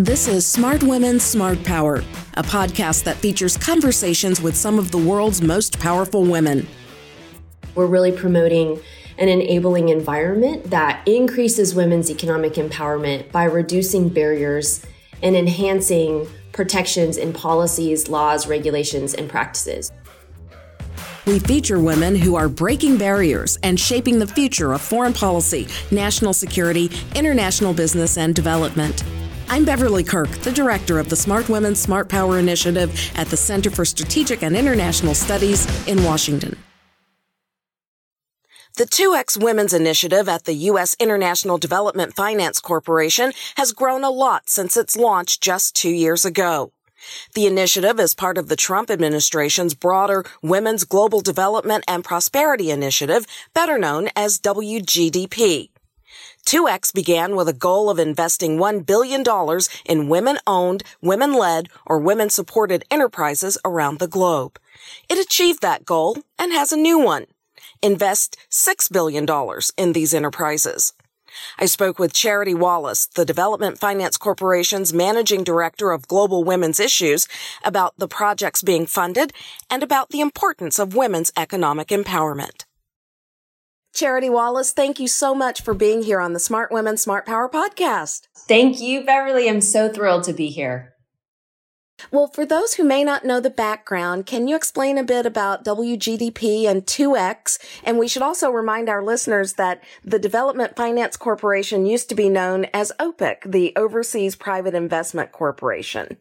This is Smart Women, Smart Power, a podcast that features conversations with some of the world's most powerful women. We're really promoting an enabling environment that increases women's economic empowerment by reducing barriers and enhancing protections in policies, laws, regulations, and practices. We feature women who are breaking barriers and shaping the future of foreign policy, national security, international business, and development. I'm Beverly Kirk, the director of the Smart Women, Smart Power Initiative at the Center for Strategic and International Studies in Washington. The 2X Women's Initiative at the U.S. International Development Finance Corporation has grown a lot since its launch just two years ago. The initiative is part of the Trump administration's broader Women's Global Development and Prosperity Initiative, better known as WGDP. 2X began with a goal of investing $1 billion in women owned, women led, or women supported enterprises around the globe. It achieved that goal and has a new one. Invest $6 billion in these enterprises. I spoke with Charity Wallace, the Development Finance Corporation's managing director of global women's issues, about the projects being funded and about the importance of women's economic empowerment. Charity Wallace, thank you so much for being here on the Smart Women, Smart Power podcast. Thank you, Beverly. I'm so thrilled to be here. Well, for those who may not know the background, can you explain a bit about WGDP and 2X? And we should also remind our listeners that the Development Finance Corporation used to be known as OPIC, the Overseas Private Investment Corporation.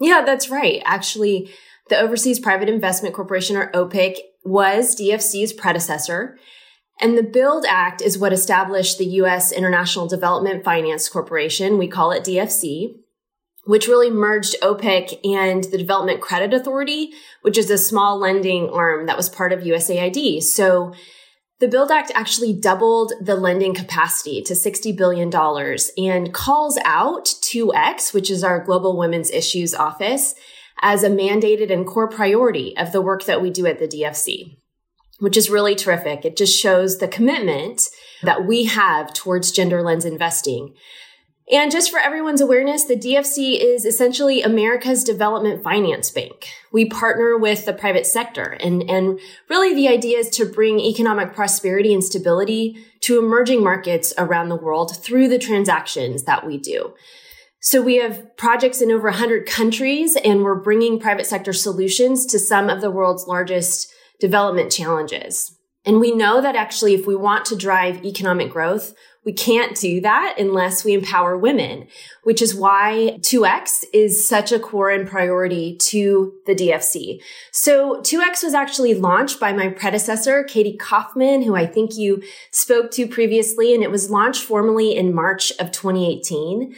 Yeah, that's right. Actually, the Overseas Private Investment Corporation, or OPIC, was DFC's predecessor. And the BUILD Act is what established the U.S. International Development Finance Corporation. We call it DFC which really merged OPIC and the Development Credit Authority, which is a small lending arm that was part of USAID. So the Build Act actually doubled the lending capacity to $60 billion and calls out 2X, which is our Global Women's Issues Office, as a mandated and core priority of the work that we do at the DFC, which is really terrific. It just shows the commitment that we have towards gender lens investing. And just for everyone's awareness, the DFC is essentially America's development finance bank. We partner with the private sector and, and really the idea is to bring economic prosperity and stability to emerging markets around the world through the transactions that we do. So we have projects in over 100 countries and we're bringing private sector solutions to some of the world's largest development challenges. And we know that actually if we want to drive economic growth, we can't do that unless we empower women, which is why 2X is such a core and priority to the DFC. So 2X was actually launched by my predecessor, Katie Kaufman, who I think you spoke to previously, and it was launched formally in March of 2018.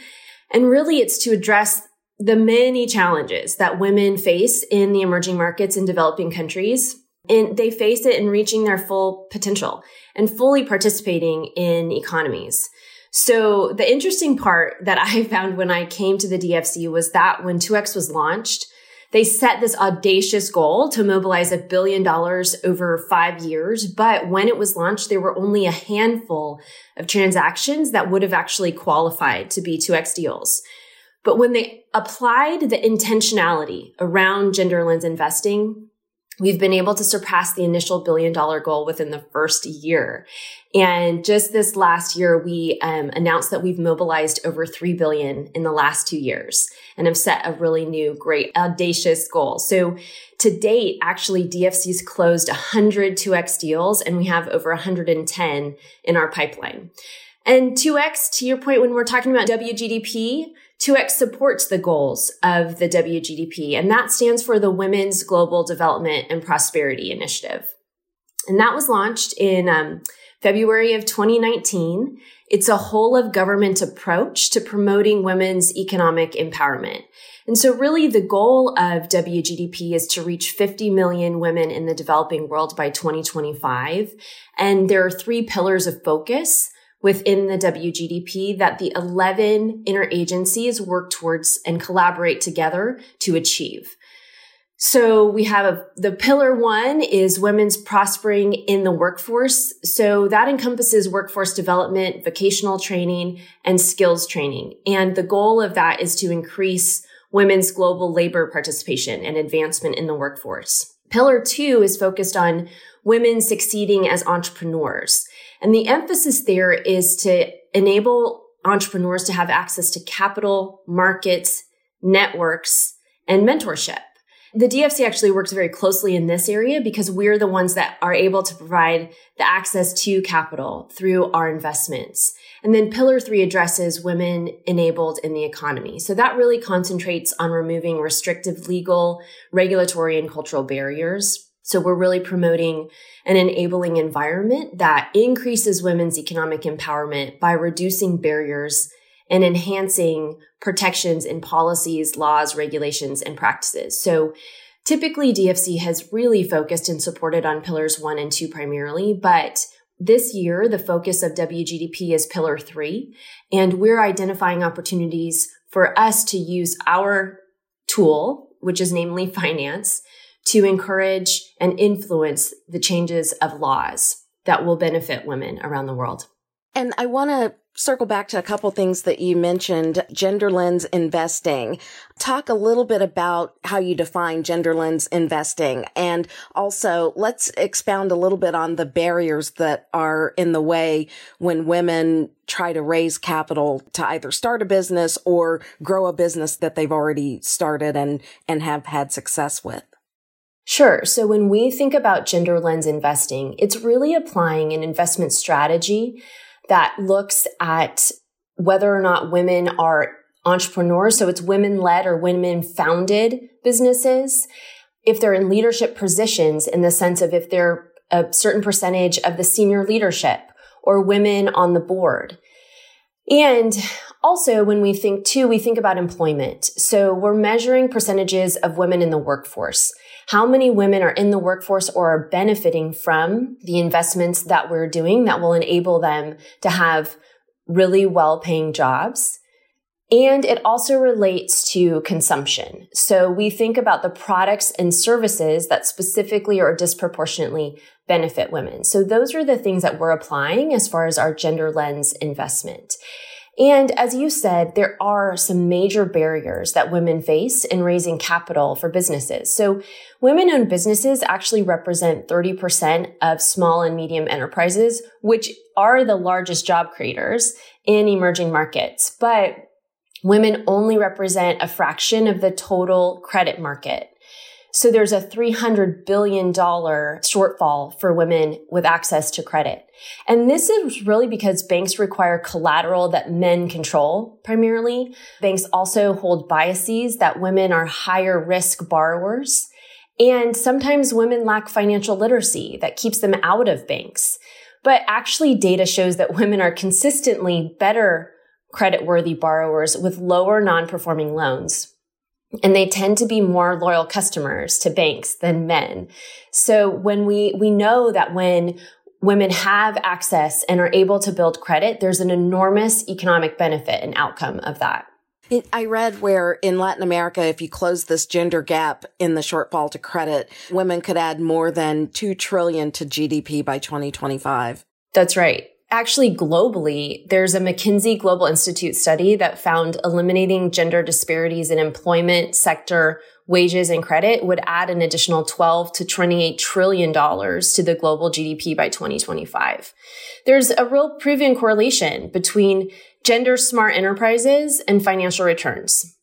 And really it's to address the many challenges that women face in the emerging markets in developing countries. And they face it in reaching their full potential and fully participating in economies. So the interesting part that I found when I came to the DFC was that when 2X was launched, they set this audacious goal to mobilize a billion dollars over five years. But when it was launched, there were only a handful of transactions that would have actually qualified to be 2X deals. But when they applied the intentionality around gender lens investing, We've been able to surpass the initial billion dollar goal within the first year. And just this last year, we um, announced that we've mobilized over 3 billion in the last two years and have set a really new, great, audacious goal. So to date, actually, DFC's closed 100 2X deals and we have over 110 in our pipeline. And 2X, to your point, when we're talking about WGDP, 2X supports the goals of the WGDP, and that stands for the Women's Global Development and Prosperity Initiative. And that was launched in um, February of 2019. It's a whole of government approach to promoting women's economic empowerment. And so really the goal of WGDP is to reach 50 million women in the developing world by 2025. And there are three pillars of focus within the WGDP that the 11 interagencies work towards and collaborate together to achieve. So we have the pillar one is women's prospering in the workforce. So that encompasses workforce development, vocational training, and skills training. And the goal of that is to increase women's global labor participation and advancement in the workforce. Pillar two is focused on women succeeding as entrepreneurs. And the emphasis there is to enable entrepreneurs to have access to capital, markets, networks, and mentorship. The DFC actually works very closely in this area because we're the ones that are able to provide the access to capital through our investments. And then pillar three addresses women enabled in the economy. So that really concentrates on removing restrictive legal, regulatory, and cultural barriers. So we're really promoting an enabling environment that increases women's economic empowerment by reducing barriers and enhancing protections in policies, laws, regulations, and practices. So typically DFC has really focused and supported on pillars one and two primarily, but this year, the focus of WGDP is pillar three, and we're identifying opportunities for us to use our tool, which is namely finance, to encourage and influence the changes of laws that will benefit women around the world. And I want to circle back to a couple things that you mentioned, gender lens investing. Talk a little bit about how you define gender lens investing. And also let's expound a little bit on the barriers that are in the way when women try to raise capital to either start a business or grow a business that they've already started and, and have had success with. Sure. So when we think about gender lens investing, it's really applying an investment strategy that looks at whether or not women are entrepreneurs. So it's women led or women founded businesses. If they're in leadership positions in the sense of if they're a certain percentage of the senior leadership or women on the board. And also when we think too, we think about employment. So we're measuring percentages of women in the workforce how many women are in the workforce or are benefiting from the investments that we're doing that will enable them to have really well paying jobs. And it also relates to consumption. So we think about the products and services that specifically or disproportionately benefit women. So those are the things that we're applying as far as our gender lens investment. And as you said, there are some major barriers that women face in raising capital for businesses. So women owned businesses actually represent 30% of small and medium enterprises, which are the largest job creators in emerging markets. But women only represent a fraction of the total credit market. So there's a $300 billion shortfall for women with access to credit. And this is really because banks require collateral that men control primarily. Banks also hold biases that women are higher risk borrowers. And sometimes women lack financial literacy that keeps them out of banks. But actually data shows that women are consistently better credit-worthy borrowers with lower non-performing loans and they tend to be more loyal customers to banks than men. So when we, we know that when women have access and are able to build credit, there's an enormous economic benefit and outcome of that. I read where in Latin America, if you close this gender gap in the shortfall to credit, women could add more than 2 trillion to GDP by 2025. That's right. Actually, globally, there's a McKinsey Global Institute study that found eliminating gender disparities in employment sector wages and credit would add an additional 12 to 28 trillion dollars to the global GDP by 2025. There's a real proven correlation between gender smart enterprises and financial returns.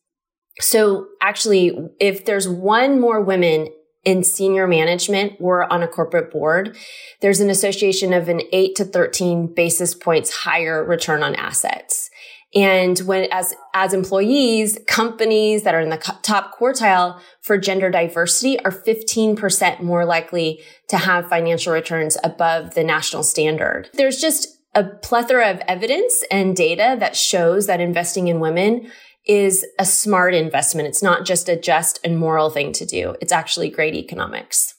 So actually, if there's one more women in senior management or on a corporate board, there's an association of an 8 to 13 basis points higher return on assets. And when as as employees, companies that are in the top quartile for gender diversity are 15% more likely to have financial returns above the national standard. There's just a plethora of evidence and data that shows that investing in women is a smart investment. It's not just a just and moral thing to do. It's actually great economics.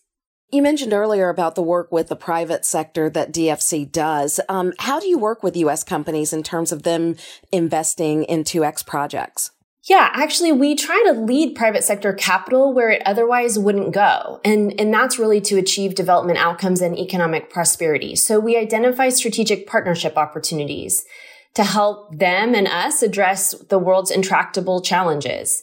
You mentioned earlier about the work with the private sector that DFC does. Um, how do you work with U.S. companies in terms of them investing in 2X projects? Yeah, actually, we try to lead private sector capital where it otherwise wouldn't go. And, and that's really to achieve development outcomes and economic prosperity. So we identify strategic partnership opportunities to help them and us address the world's intractable challenges.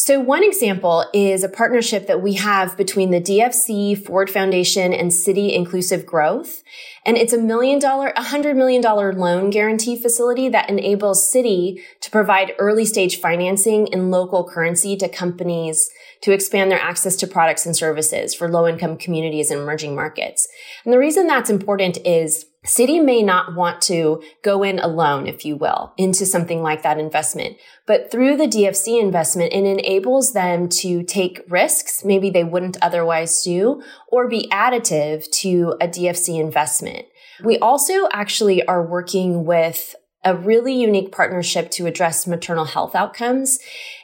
So one example is a partnership that we have between the DFC, Ford Foundation, and Citi Inclusive Growth. And it's a million dollar, a hundred million dollar loan guarantee facility that enables Citi to provide early stage financing in local currency to companies to expand their access to products and services for low income communities in emerging markets. And the reason that's important is Citi may not want to go in alone, if you will, into something like that investment. But through the DFC investment, it enables them to take risks maybe they wouldn't otherwise do or be additive to a DFC investment. We also actually are working with a really unique partnership to address maternal health outcomes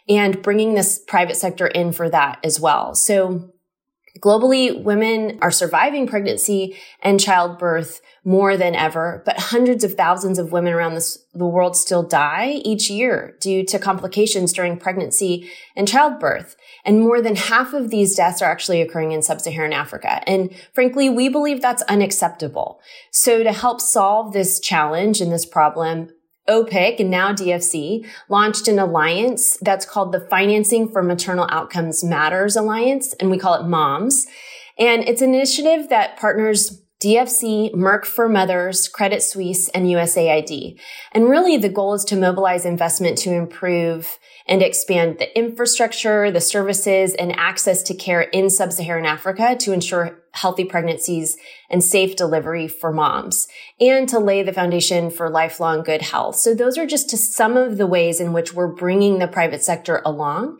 and bringing this private sector in for that as well. So globally, women are surviving pregnancy and childbirth more than ever, but hundreds of thousands of women around this, the world still die each year due to complications during pregnancy and childbirth. And more than half of these deaths are actually occurring in sub-Saharan Africa. And frankly, we believe that's unacceptable. So to help solve this challenge and this problem, OPIC and now DFC launched an alliance that's called the Financing for Maternal Outcomes Matters Alliance, and we call it MOMS. And it's an initiative that partners DFC, Merck for Mothers, Credit Suisse, and USAID. And really the goal is to mobilize investment to improve and expand the infrastructure, the services, and access to care in sub-Saharan Africa to ensure healthy pregnancies and safe delivery for moms and to lay the foundation for lifelong good health. So those are just some of the ways in which we're bringing the private sector along.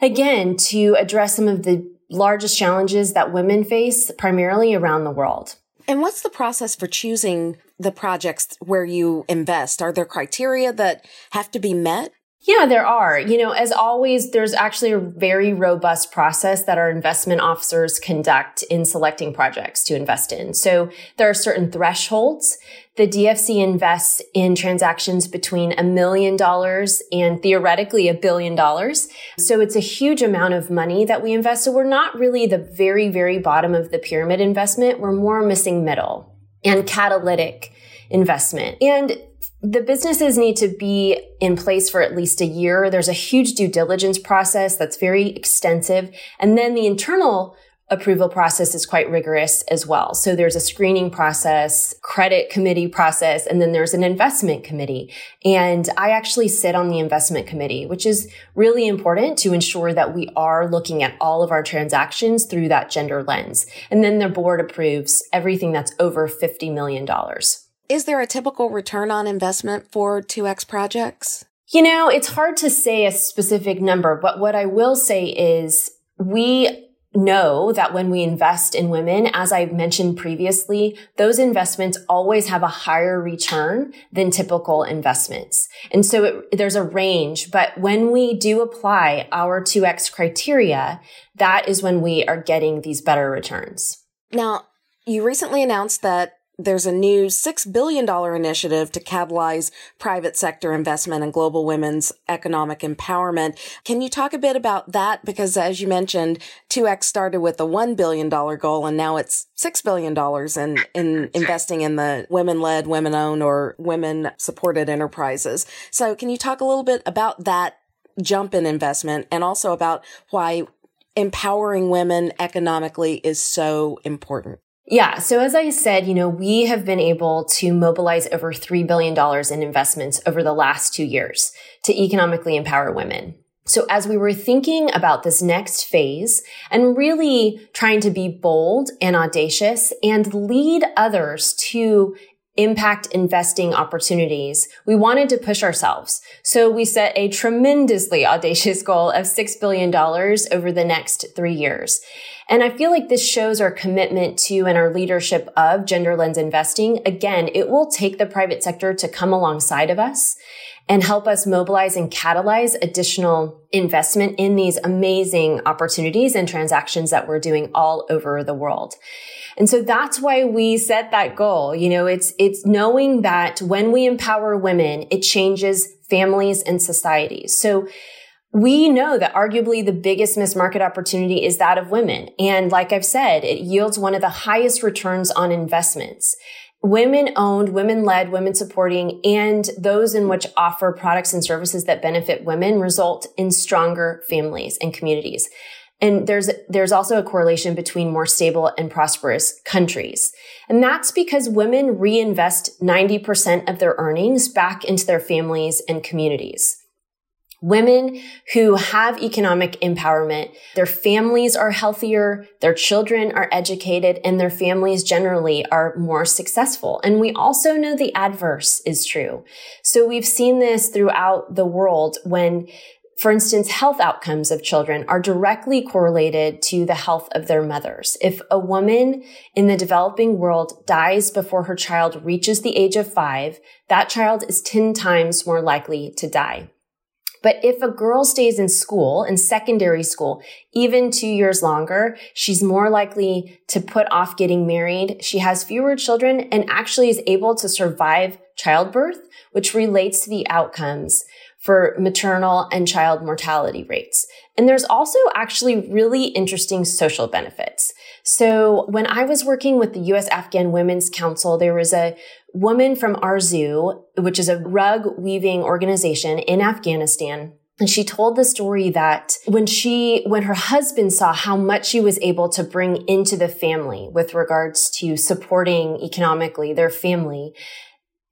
Again, to address some of the largest challenges that women face primarily around the world. And what's the process for choosing the projects where you invest? Are there criteria that have to be met? Yeah, there are. You know, as always, there's actually a very robust process that our investment officers conduct in selecting projects to invest in. So there are certain thresholds. The DFC invests in transactions between a million dollars and theoretically a billion dollars. So it's a huge amount of money that we invest. So we're not really the very, very bottom of the pyramid investment. We're more missing middle and catalytic investment. And the businesses need to be in place for at least a year. There's a huge due diligence process that's very extensive. And then the internal approval process is quite rigorous as well. So there's a screening process, credit committee process, and then there's an investment committee. And I actually sit on the investment committee, which is really important to ensure that we are looking at all of our transactions through that gender lens. And then the board approves everything that's over $50 million. Is there a typical return on investment for 2X projects? You know, it's hard to say a specific number, but what I will say is we know that when we invest in women, as I mentioned previously, those investments always have a higher return than typical investments. And so it, there's a range, but when we do apply our 2X criteria, that is when we are getting these better returns. Now, you recently announced that there's a new $6 billion initiative to catalyze private sector investment and global women's economic empowerment. Can you talk a bit about that? Because as you mentioned, 2X started with a $1 billion goal and now it's $6 billion in, in investing in the women led, women owned or women supported enterprises. So can you talk a little bit about that jump in investment and also about why empowering women economically is so important? Yeah. So as I said, you know, we have been able to mobilize over $3 billion in investments over the last two years to economically empower women. So as we were thinking about this next phase and really trying to be bold and audacious and lead others to impact investing opportunities, we wanted to push ourselves. So we set a tremendously audacious goal of $6 billion over the next three years. And I feel like this shows our commitment to and our leadership of gender lens investing. Again, it will take the private sector to come alongside of us and help us mobilize and catalyze additional investment in these amazing opportunities and transactions that we're doing all over the world. And so that's why we set that goal. You know, it's, it's knowing that when we empower women, it changes families and societies. So we know that arguably the biggest missed market opportunity is that of women. And like I've said, it yields one of the highest returns on investments. Women owned, women led, women supporting, and those in which offer products and services that benefit women result in stronger families and communities. And there's, there's also a correlation between more stable and prosperous countries. And that's because women reinvest 90% of their earnings back into their families and communities. Women who have economic empowerment, their families are healthier, their children are educated, and their families generally are more successful. And we also know the adverse is true. So we've seen this throughout the world when for instance, health outcomes of children are directly correlated to the health of their mothers. If a woman in the developing world dies before her child reaches the age of five, that child is 10 times more likely to die. But if a girl stays in school, in secondary school, even two years longer, she's more likely to put off getting married. She has fewer children and actually is able to survive childbirth, which relates to the outcomes for maternal and child mortality rates. And there's also actually really interesting social benefits. So when I was working with the U.S. Afghan Women's Council, there was a woman from Arzu, which is a rug weaving organization in Afghanistan. And she told the story that when she, when her husband saw how much she was able to bring into the family with regards to supporting economically their family,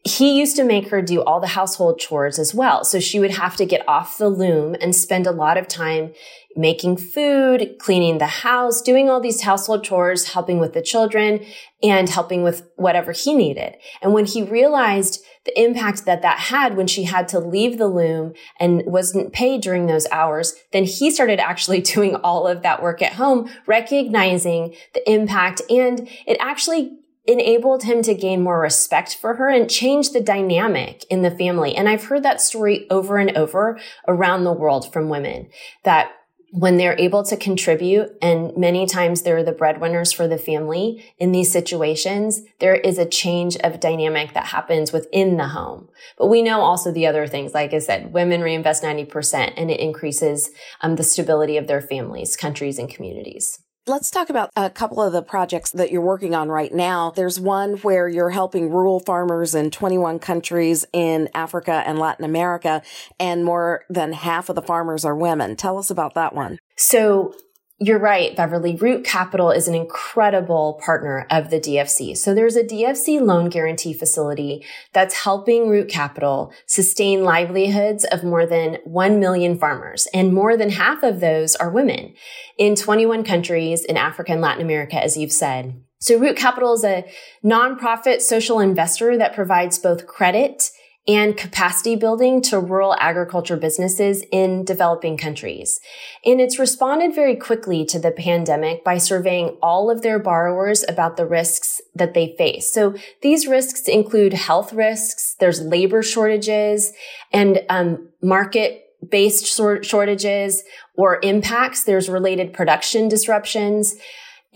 he used to make her do all the household chores as well. So she would have to get off the loom and spend a lot of time making food, cleaning the house, doing all these household chores, helping with the children and helping with whatever he needed. And when he realized the impact that that had when she had to leave the loom and wasn't paid during those hours, then he started actually doing all of that work at home, recognizing the impact. And it actually enabled him to gain more respect for her and change the dynamic in the family. And I've heard that story over and over around the world from women that when they're able to contribute and many times they're the breadwinners for the family in these situations, there is a change of dynamic that happens within the home. But we know also the other things. Like I said, women reinvest 90% and it increases um, the stability of their families, countries, and communities. Let's talk about a couple of the projects that you're working on right now. There's one where you're helping rural farmers in 21 countries in Africa and Latin America, and more than half of the farmers are women. Tell us about that one. So you're right, Beverly. Root Capital is an incredible partner of the DFC. So there's a DFC loan guarantee facility that's helping Root Capital sustain livelihoods of more than 1 million farmers. And more than half of those are women in 21 countries in Africa and Latin America, as you've said. So Root Capital is a nonprofit social investor that provides both credit and capacity building to rural agriculture businesses in developing countries. And it's responded very quickly to the pandemic by surveying all of their borrowers about the risks that they face. So these risks include health risks, there's labor shortages and um, market based shortages or impacts. There's related production disruptions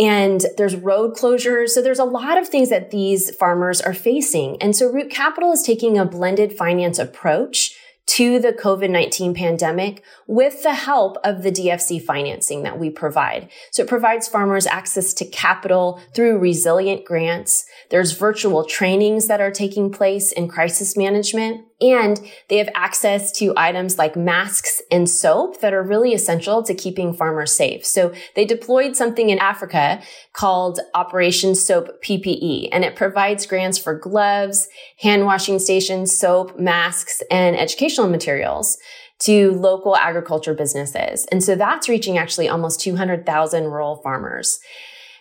and there's road closures. So there's a lot of things that these farmers are facing. And so Root Capital is taking a blended finance approach to the COVID-19 pandemic with the help of the DFC financing that we provide. So it provides farmers access to capital through resilient grants. There's virtual trainings that are taking place in crisis management. And they have access to items like masks and soap that are really essential to keeping farmers safe. So they deployed something in Africa called Operation Soap PPE, and it provides grants for gloves, hand washing stations, soap, masks, and educational materials to local agriculture businesses. And so that's reaching actually almost 200,000 rural farmers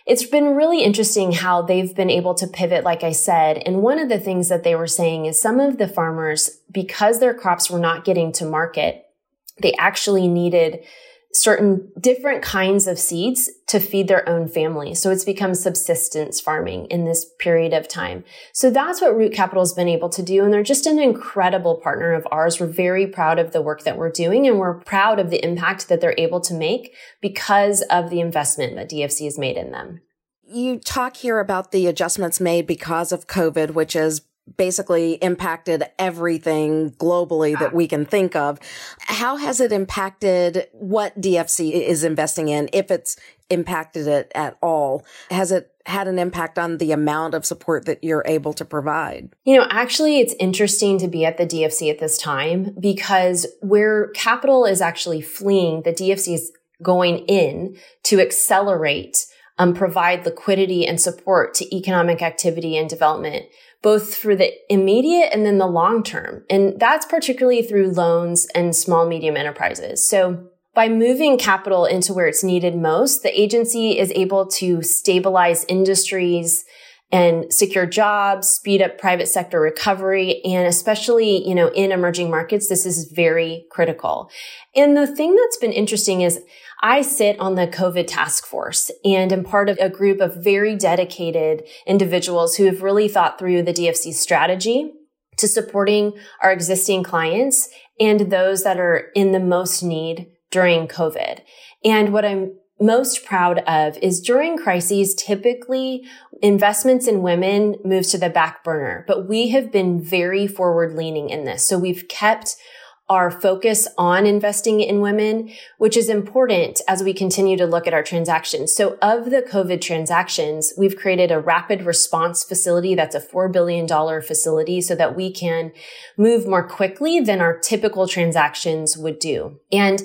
it's been really interesting how they've been able to pivot, like I said. And one of the things that they were saying is some of the farmers, because their crops were not getting to market, they actually needed certain different kinds of seeds to feed their own family. So it's become subsistence farming in this period of time. So that's what Root Capital has been able to do. And they're just an incredible partner of ours. We're very proud of the work that we're doing and we're proud of the impact that they're able to make because of the investment that DFC has made in them. You talk here about the adjustments made because of COVID, which is basically impacted everything globally that we can think of. How has it impacted what DFC is investing in, if it's impacted it at all? Has it had an impact on the amount of support that you're able to provide? You know, actually, it's interesting to be at the DFC at this time because where capital is actually fleeing, the DFC is going in to accelerate um, provide liquidity and support to economic activity and development both for the immediate and then the long term. And that's particularly through loans and small, medium enterprises. So by moving capital into where it's needed most, the agency is able to stabilize industries and secure jobs, speed up private sector recovery, and especially, you know, in emerging markets, this is very critical. And the thing that's been interesting is I sit on the COVID task force and am part of a group of very dedicated individuals who have really thought through the DFC strategy to supporting our existing clients and those that are in the most need during COVID. And what I'm most proud of is during crises, typically investments in women moves to the back burner, but we have been very forward leaning in this. So we've kept our focus on investing in women, which is important as we continue to look at our transactions. So of the COVID transactions, we've created a rapid response facility that's a $4 billion facility so that we can move more quickly than our typical transactions would do. And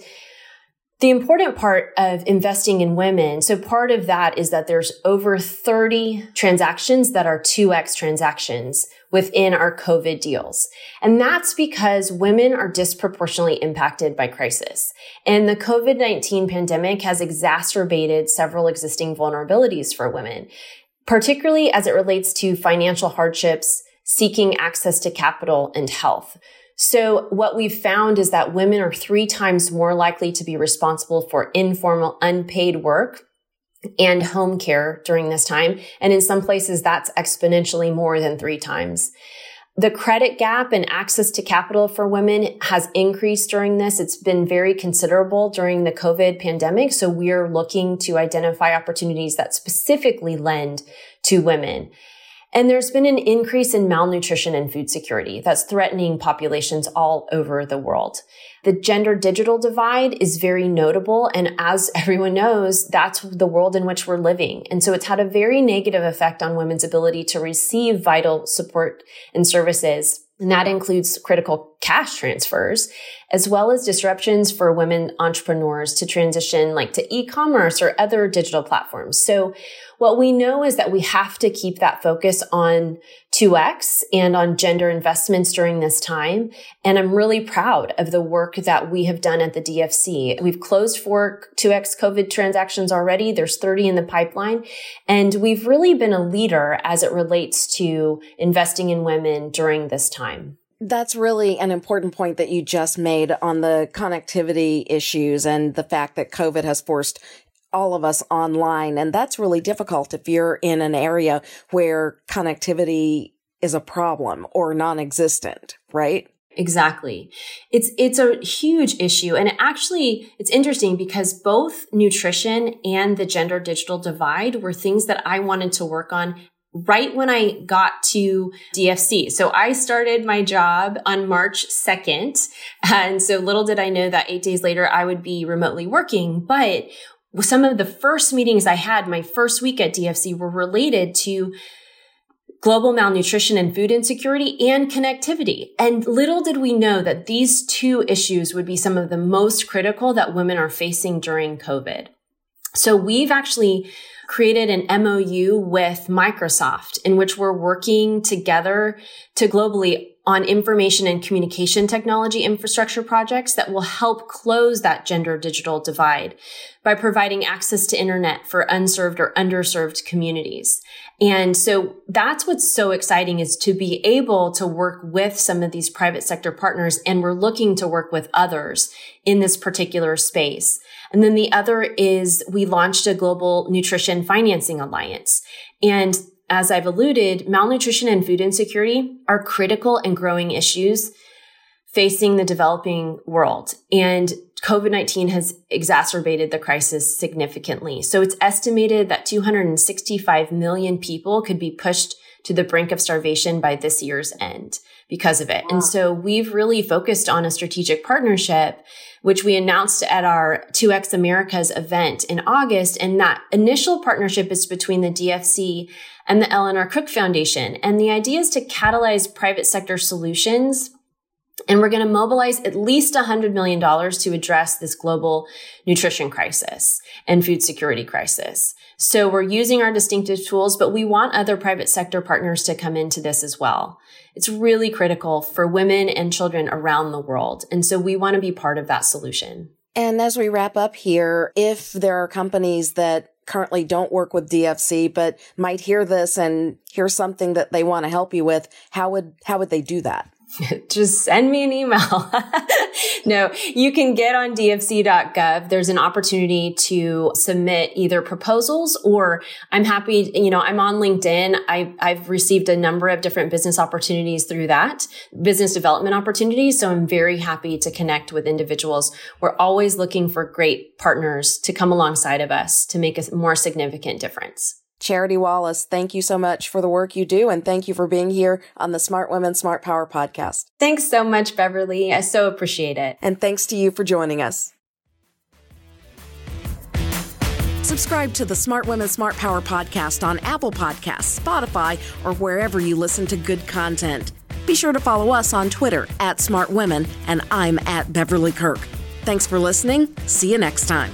the important part of investing in women, so part of that is that there's over 30 transactions that are 2x transactions within our COVID deals. And that's because women are disproportionately impacted by crisis. And the COVID-19 pandemic has exacerbated several existing vulnerabilities for women, particularly as it relates to financial hardships, seeking access to capital and health. So what we've found is that women are three times more likely to be responsible for informal unpaid work and home care during this time. And in some places, that's exponentially more than three times. The credit gap and access to capital for women has increased during this. It's been very considerable during the COVID pandemic. So we're looking to identify opportunities that specifically lend to women. And there's been an increase in malnutrition and food security that's threatening populations all over the world. The gender digital divide is very notable. And as everyone knows, that's the world in which we're living. And so it's had a very negative effect on women's ability to receive vital support and services. And that includes critical cash transfers, as well as disruptions for women entrepreneurs to transition like to e-commerce or other digital platforms. So what we know is that we have to keep that focus on 2X and on gender investments during this time. And I'm really proud of the work that we have done at the DFC. We've closed four 2X COVID transactions already. There's 30 in the pipeline. And we've really been a leader as it relates to investing in women during this time. That's really an important point that you just made on the connectivity issues and the fact that COVID has forced all of us online. And that's really difficult if you're in an area where connectivity is a problem or non-existent, right? Exactly. It's, it's a huge issue. And actually, it's interesting because both nutrition and the gender digital divide were things that I wanted to work on right when I got to DFC. So I started my job on March 2nd. And so little did I know that eight days later I would be remotely working. But some of the first meetings I had my first week at DFC were related to global malnutrition and food insecurity and connectivity. And little did we know that these two issues would be some of the most critical that women are facing during COVID. So we've actually created an MOU with Microsoft in which we're working together to globally on information and communication technology infrastructure projects that will help close that gender digital divide by providing access to internet for unserved or underserved communities. And so that's what's so exciting is to be able to work with some of these private sector partners. And we're looking to work with others in this particular space. And then the other is we launched a global nutrition financing alliance. And as I've alluded, malnutrition and food insecurity are critical and growing issues facing the developing world. And COVID-19 has exacerbated the crisis significantly. So it's estimated that 265 million people could be pushed to the brink of starvation by this year's end because of it. And so we've really focused on a strategic partnership, which we announced at our 2X Americas event in August. And that initial partnership is between the DFC and the Eleanor Crook Foundation. And the idea is to catalyze private sector solutions and we're going to mobilize at least $100 million to address this global nutrition crisis and food security crisis. So we're using our distinctive tools, but we want other private sector partners to come into this as well. It's really critical for women and children around the world. And so we want to be part of that solution. And as we wrap up here, if there are companies that currently don't work with DFC, but might hear this and hear something that they want to help you with, how would, how would they do that? just send me an email. no, you can get on dfc.gov. There's an opportunity to submit either proposals or I'm happy, you know, I'm on LinkedIn. I, I've received a number of different business opportunities through that, business development opportunities. So I'm very happy to connect with individuals. We're always looking for great partners to come alongside of us to make a more significant difference. Charity Wallace, thank you so much for the work you do. And thank you for being here on the Smart Women, Smart Power podcast. Thanks so much, Beverly. I so appreciate it. And thanks to you for joining us. Subscribe to the Smart Women, Smart Power podcast on Apple Podcasts, Spotify, or wherever you listen to good content. Be sure to follow us on Twitter at Smart Women, and I'm at Beverly Kirk. Thanks for listening. See you next time.